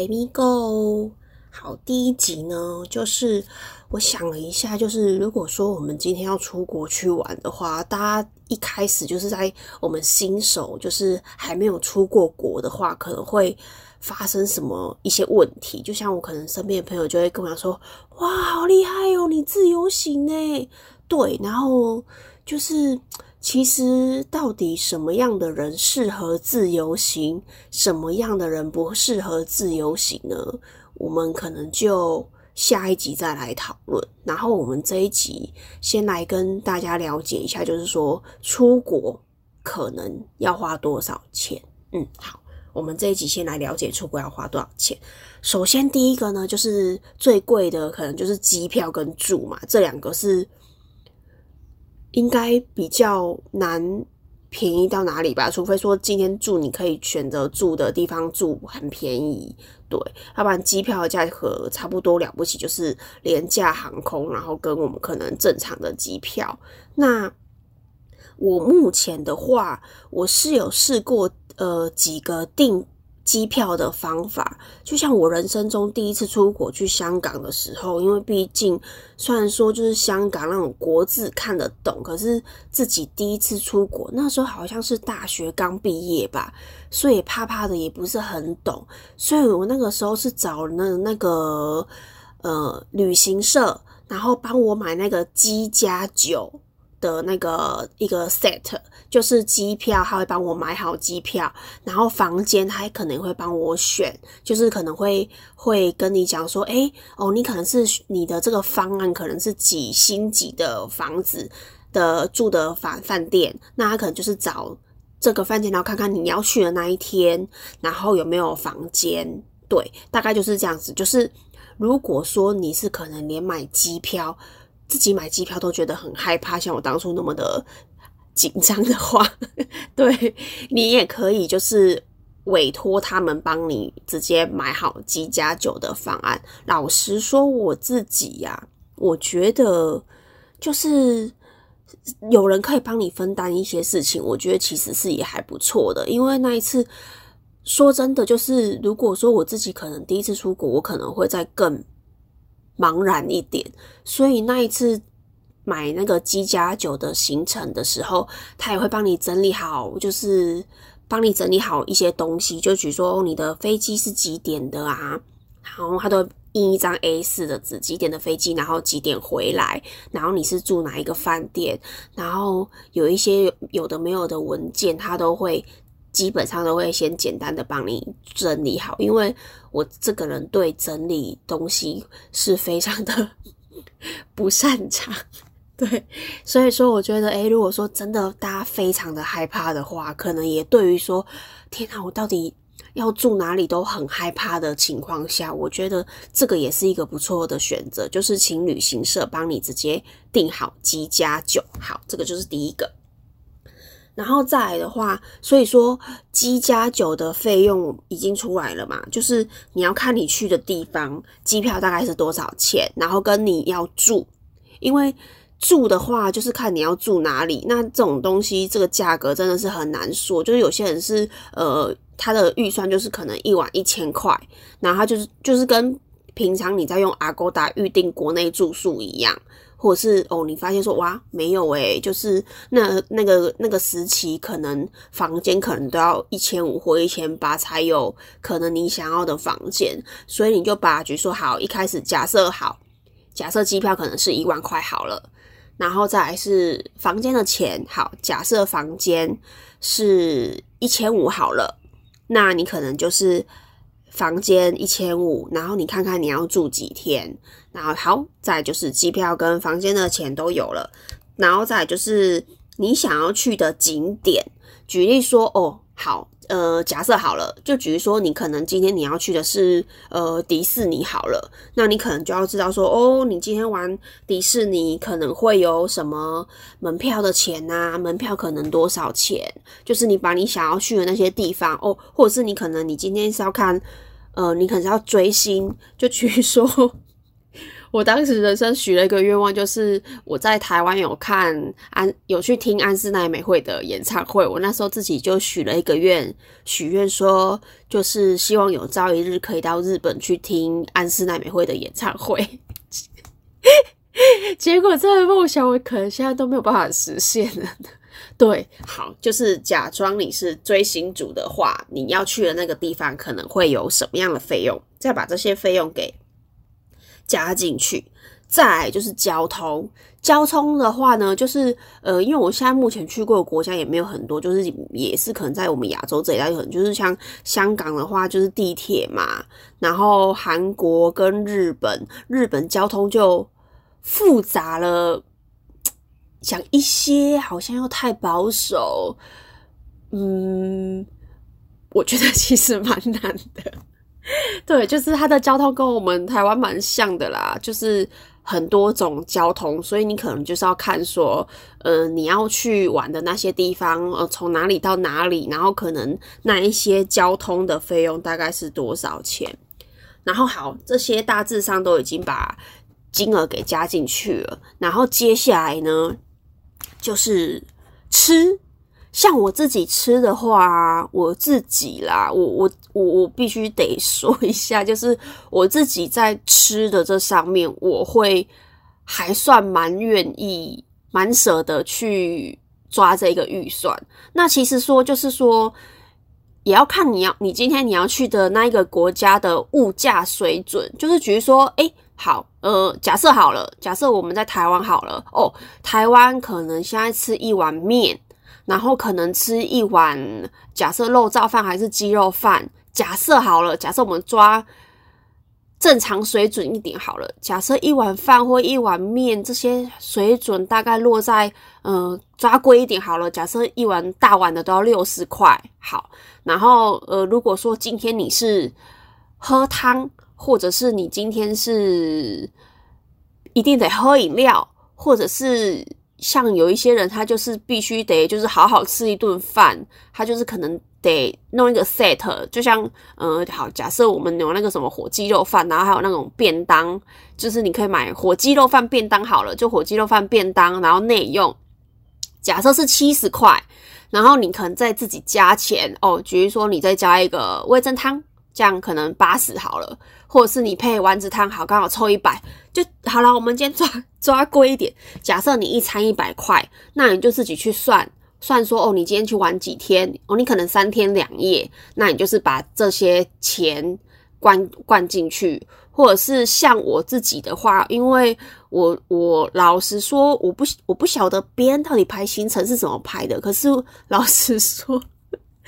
Hello，欢迎回到雷米 Go。好，第一集呢，就是我想了一下，就是如果说我们今天要出国去玩的话，大家一开始就是在我们新手，就是还没有出过国的话，可能会发生什么一些问题。就像我可能身边的朋友就会跟我讲说：“哇，好厉害哦，你自由行呢？”对，然后就是。其实，到底什么样的人适合自由行，什么样的人不适合自由行呢？我们可能就下一集再来讨论。然后，我们这一集先来跟大家了解一下，就是说出国可能要花多少钱。嗯，好，我们这一集先来了解出国要花多少钱。首先，第一个呢，就是最贵的，可能就是机票跟住嘛，这两个是。应该比较难便宜到哪里吧？除非说今天住，你可以选择住的地方住很便宜，对，要不然机票的价格差不多了不起，就是廉价航空，然后跟我们可能正常的机票。那我目前的话，我是有试过呃几个订。机票的方法，就像我人生中第一次出国去香港的时候，因为毕竟虽然说就是香港那种国字看得懂，可是自己第一次出国，那时候好像是大学刚毕业吧，所以怕怕的也不是很懂，所以我那个时候是找那那个呃旅行社，然后帮我买那个机加酒。的那个一个 set 就是机票，他会帮我买好机票，然后房间他可能会帮我选，就是可能会会跟你讲说，哎哦，你可能是你的这个方案可能是几星级的房子的住的饭饭店，那他可能就是找这个饭店，然后看看你要去的那一天，然后有没有房间，对，大概就是这样子。就是如果说你是可能连买机票。自己买机票都觉得很害怕，像我当初那么的紧张的话，对你也可以就是委托他们帮你直接买好机加酒的方案。老实说，我自己呀，我觉得就是有人可以帮你分担一些事情，我觉得其实是也还不错的。因为那一次说真的，就是如果说我自己可能第一次出国，我可能会在更。茫然一点，所以那一次买那个机加酒的行程的时候，他也会帮你整理好，就是帮你整理好一些东西，就比如说你的飞机是几点的啊，然后他都印一张 A 四的纸，几点的飞机，然后几点回来，然后你是住哪一个饭店，然后有一些有的没有的文件，他都会。基本上都会先简单的帮你整理好，因为我这个人对整理东西是非常的 不擅长，对，所以说我觉得，诶如果说真的大家非常的害怕的话，可能也对于说，天哪，我到底要住哪里都很害怕的情况下，我觉得这个也是一个不错的选择，就是请旅行社帮你直接订好机加酒，好，这个就是第一个。然后再来的话，所以说机加酒的费用已经出来了嘛，就是你要看你去的地方，机票大概是多少钱，然后跟你要住，因为住的话就是看你要住哪里，那这种东西这个价格真的是很难说，就是有些人是呃他的预算就是可能一晚一千块，然后他就是就是跟平常你在用阿勾达预定国内住宿一样。或者是哦，你发现说哇，没有诶，就是那那个那个时期，可能房间可能都要一千五或一千八才有可能你想要的房间，所以你就把比如说好，一开始假设好，假设机票可能是一万块好了，然后再来是房间的钱，好，假设房间是一千五好了，那你可能就是。房间一千五，然后你看看你要住几天，然后好，再就是机票跟房间的钱都有了，然后再就是你想要去的景点，举例说哦，好，呃，假设好了，就举例说你可能今天你要去的是呃迪士尼好了，那你可能就要知道说哦，你今天玩迪士尼可能会有什么门票的钱呐，门票可能多少钱，就是你把你想要去的那些地方哦，或者是你可能你今天是要看。呃，你可能要追星，就据说我当时人生许了一个愿望，就是我在台湾有看安有去听安室奈美惠的演唱会。我那时候自己就许了一个愿，许愿说就是希望有朝一日可以到日本去听安室奈美惠的演唱会。结果这个梦想我可能现在都没有办法实现了。对，好，就是假装你是追星族的话，你要去的那个地方可能会有什么样的费用，再把这些费用给。加进去，再就是交通。交通的话呢，就是呃，因为我现在目前去过的国家也没有很多，就是也是可能在我们亚洲这一带，可能就是像香港的话，就是地铁嘛。然后韩国跟日本，日本交通就复杂了，讲一些好像又太保守。嗯，我觉得其实蛮难的。对，就是它的交通跟我们台湾蛮像的啦，就是很多种交通，所以你可能就是要看说，呃，你要去玩的那些地方，呃，从哪里到哪里，然后可能那一些交通的费用大概是多少钱，然后好，这些大致上都已经把金额给加进去了，然后接下来呢，就是吃。像我自己吃的话，我自己啦，我我我我必须得说一下，就是我自己在吃的这上面，我会还算蛮愿意、蛮舍得去抓这个预算。那其实说就是说，也要看你要你今天你要去的那一个国家的物价水准。就是举如说，哎，好，呃，假设好了，假设我们在台湾好了，哦，台湾可能现在吃一碗面。然后可能吃一碗，假设肉燥饭还是鸡肉饭，假设好了，假设我们抓正常水准一点好了，假设一碗饭或一碗面这些水准大概落在，呃，抓贵一点好了，假设一碗大碗的都要六十块，好，然后呃，如果说今天你是喝汤，或者是你今天是一定得喝饮料，或者是。像有一些人，他就是必须得就是好好吃一顿饭，他就是可能得弄一个 set，就像呃，好，假设我们有那个什么火鸡肉饭，然后还有那种便当，就是你可以买火鸡肉饭便当好了，就火鸡肉饭便当，然后内用，假设是七十块，然后你可能再自己加钱哦，比如说你再加一个味增汤。这样可能八十好了，或者是你配丸子汤好，刚好凑一百就好了。我们今天抓 抓贵一点，假设你一餐一百块，那你就自己去算算说哦，你今天去玩几天哦，你可能三天两夜，那你就是把这些钱灌灌进去，或者是像我自己的话，因为我我老实说，我不我不晓得别人到底排行程是怎么排的，可是老实说。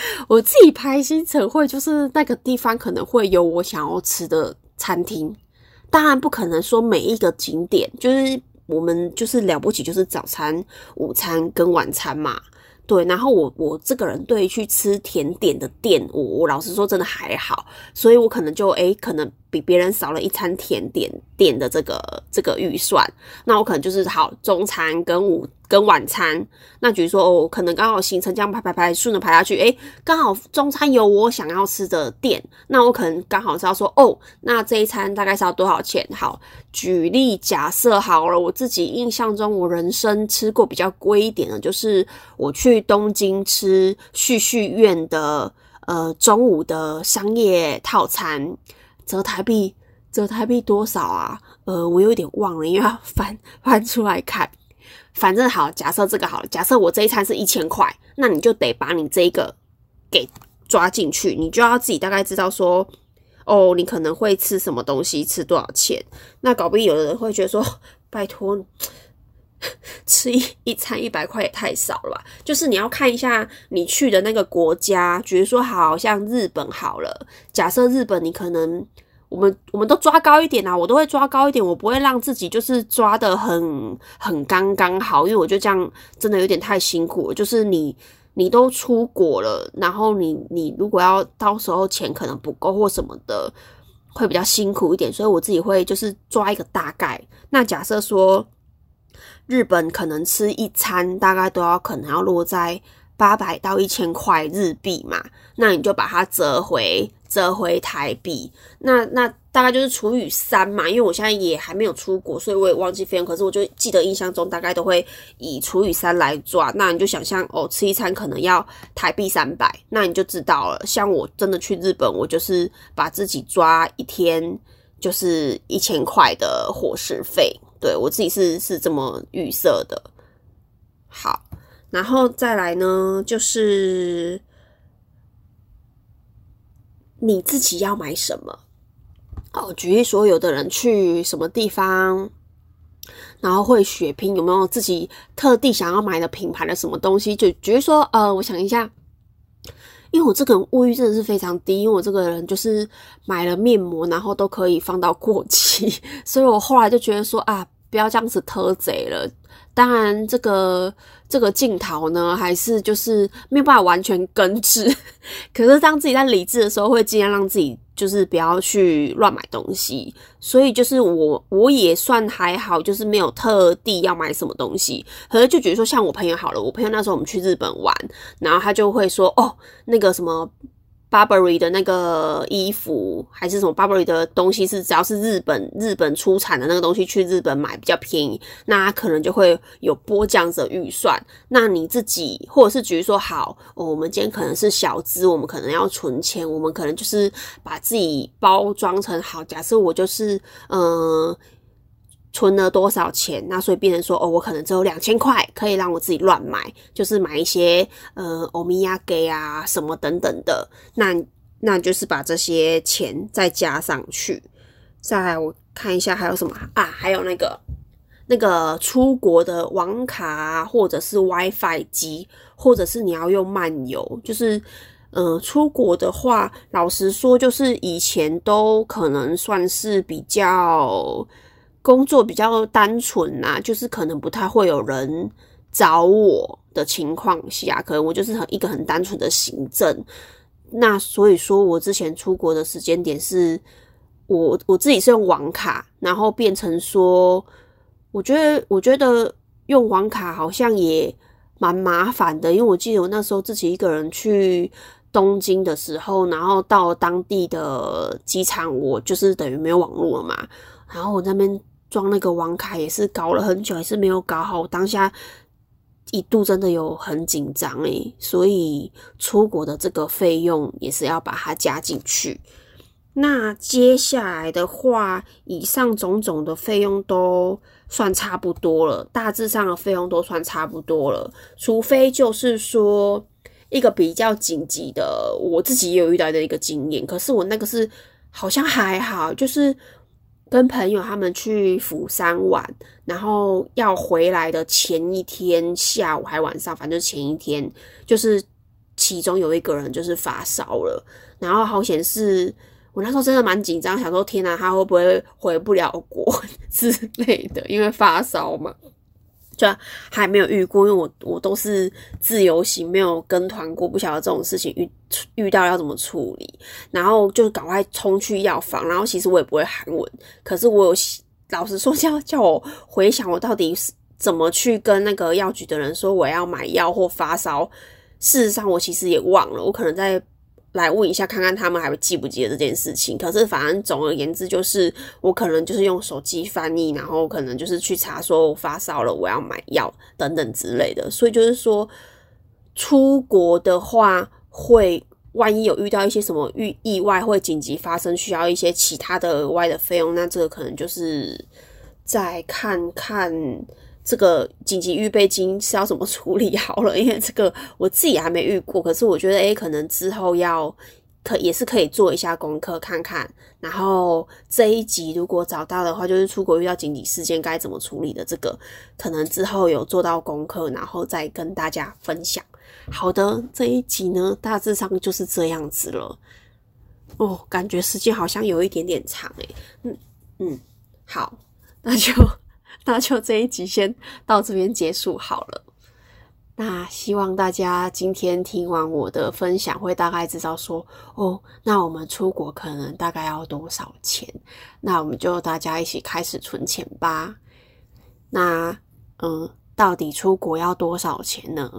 我自己排行程会，就是那个地方可能会有我想要吃的餐厅，当然不可能说每一个景点，就是我们就是了不起，就是早餐、午餐跟晚餐嘛。对，然后我我这个人对去吃甜点的店，我我老实说真的还好，所以我可能就诶，可能比别人少了一餐甜点店的这个这个预算，那我可能就是好中餐跟午。跟晚餐，那比如说哦，可能刚好行程这样排排排顺着排下去，诶，刚好中餐有我想要吃的店，那我可能刚好是要说哦，那这一餐大概是要多少钱？好，举例假设好了，我自己印象中我人生吃过比较贵一点的，就是我去东京吃旭旭苑的呃中午的商业套餐，折台币折台币多少啊？呃，我有点忘了，因为要翻翻出来看。反正好，假设这个好了，假设我这一餐是一千块，那你就得把你这个给抓进去，你就要自己大概知道说，哦，你可能会吃什么东西，吃多少钱。那搞不定有的人会觉得说，拜托，吃一一餐一百块也太少了吧？就是你要看一下你去的那个国家，比如说好像日本好了，假设日本你可能。我们我们都抓高一点啊，我都会抓高一点，我不会让自己就是抓的很很刚刚好，因为我觉得这样真的有点太辛苦了。就是你你都出国了，然后你你如果要到时候钱可能不够或什么的，会比较辛苦一点，所以我自己会就是抓一个大概。那假设说日本可能吃一餐大概都要可能要落在八百到一千块日币嘛，那你就把它折回。折回台币，那那大概就是除以三嘛，因为我现在也还没有出国，所以我也忘记费用。可是我就记得印象中大概都会以除以三来抓。那你就想象哦，吃一餐可能要台币三百，那你就知道了。像我真的去日本，我就是把自己抓一天就是一千块的伙食费，对我自己是是这么预设的。好，然后再来呢，就是你自己要买什么。哦，举例说，有的人去什么地方，然后会血拼，有没有自己特地想要买的品牌的什么东西？就举例说，呃，我想一下，因为我这个人物欲真的是非常低，因为我这个人就是买了面膜，然后都可以放到过期，所以我后来就觉得说啊，不要这样子偷贼了。当然，这个这个镜头呢，还是就是没有办法完全根治。可是当自己在理智的时候，会尽量让自己就是不要去乱买东西。所以就是我我也算还好，就是没有特地要买什么东西。可是就比如说像我朋友好了，我朋友那时候我们去日本玩，然后他就会说哦，那个什么。Burberry 的那个衣服还是什么 Burberry 的东西，是只要是日本日本出产的那个东西，去日本买比较便宜，那可能就会有拨这样的预算。那你自己或者是举如说好，我们今天可能是小资，我们可能要存钱，我们可能就是把自己包装成好。假设我就是嗯。存了多少钱？那所以变成说，哦，我可能只有两千块，可以让我自己乱买，就是买一些呃欧米亚给啊什么等等的。那那就是把这些钱再加上去。再来我看一下还有什么啊？还有那个那个出国的网卡，或者是 WiFi 机，或者是你要用漫游。就是嗯，出国的话，老实说，就是以前都可能算是比较。工作比较单纯呐，就是可能不太会有人找我的情况下，可能我就是很一个很单纯的行政。那所以说我之前出国的时间点是，我我自己是用网卡，然后变成说，我觉得我觉得用网卡好像也蛮麻烦的，因为我记得我那时候自己一个人去东京的时候，然后到当地的机场，我就是等于没有网络了嘛，然后我那边。装那个网卡也是搞了很久，也是没有搞好。当下一度真的有很紧张诶，所以出国的这个费用也是要把它加进去。那接下来的话，以上种种的费用都算差不多了，大致上的费用都算差不多了。除非就是说一个比较紧急的，我自己也有遇到的一个经验，可是我那个是好像还好，就是。跟朋友他们去釜山玩，然后要回来的前一天下午还晚上，反正前一天，就是其中有一个人就是发烧了，然后好显示我那时候真的蛮紧张，想说天哪，他会不会回不了国 之类的，因为发烧嘛。就还没有遇过，因为我我都是自由行，没有跟团过，不晓得这种事情遇遇到要怎么处理。然后就赶快冲去药房，然后其实我也不会韩文，可是我有老实说叫叫我回想我到底是怎么去跟那个药局的人说我要买药或发烧。事实上我其实也忘了，我可能在。来问一下，看看他们还会记不记得这件事情。可是，反正总而言之，就是我可能就是用手机翻译，然后可能就是去查说我发烧了，我要买药等等之类的。所以就是说，出国的话，会万一有遇到一些什么遇意外，会紧急发生，需要一些其他的额外的费用，那这个可能就是再看看。这个紧急预备金是要怎么处理好了？因为这个我自己还没遇过，可是我觉得诶，可能之后要可也是可以做一下功课看看。然后这一集如果找到的话，就是出国遇到紧急事件该怎么处理的，这个可能之后有做到功课，然后再跟大家分享。好的，这一集呢大致上就是这样子了。哦，感觉时间好像有一点点长诶。嗯嗯，好，那就。那就这一集先到这边结束好了。那希望大家今天听完我的分享，会大概知道说，哦，那我们出国可能大概要多少钱？那我们就大家一起开始存钱吧。那，嗯，到底出国要多少钱呢？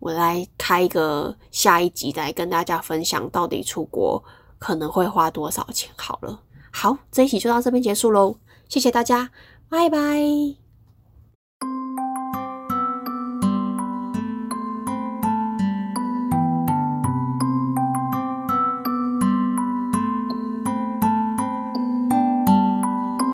我来开一个下一集来跟大家分享，到底出国可能会花多少钱？好了。好，这一集就到这边结束喽，谢谢大家，拜拜。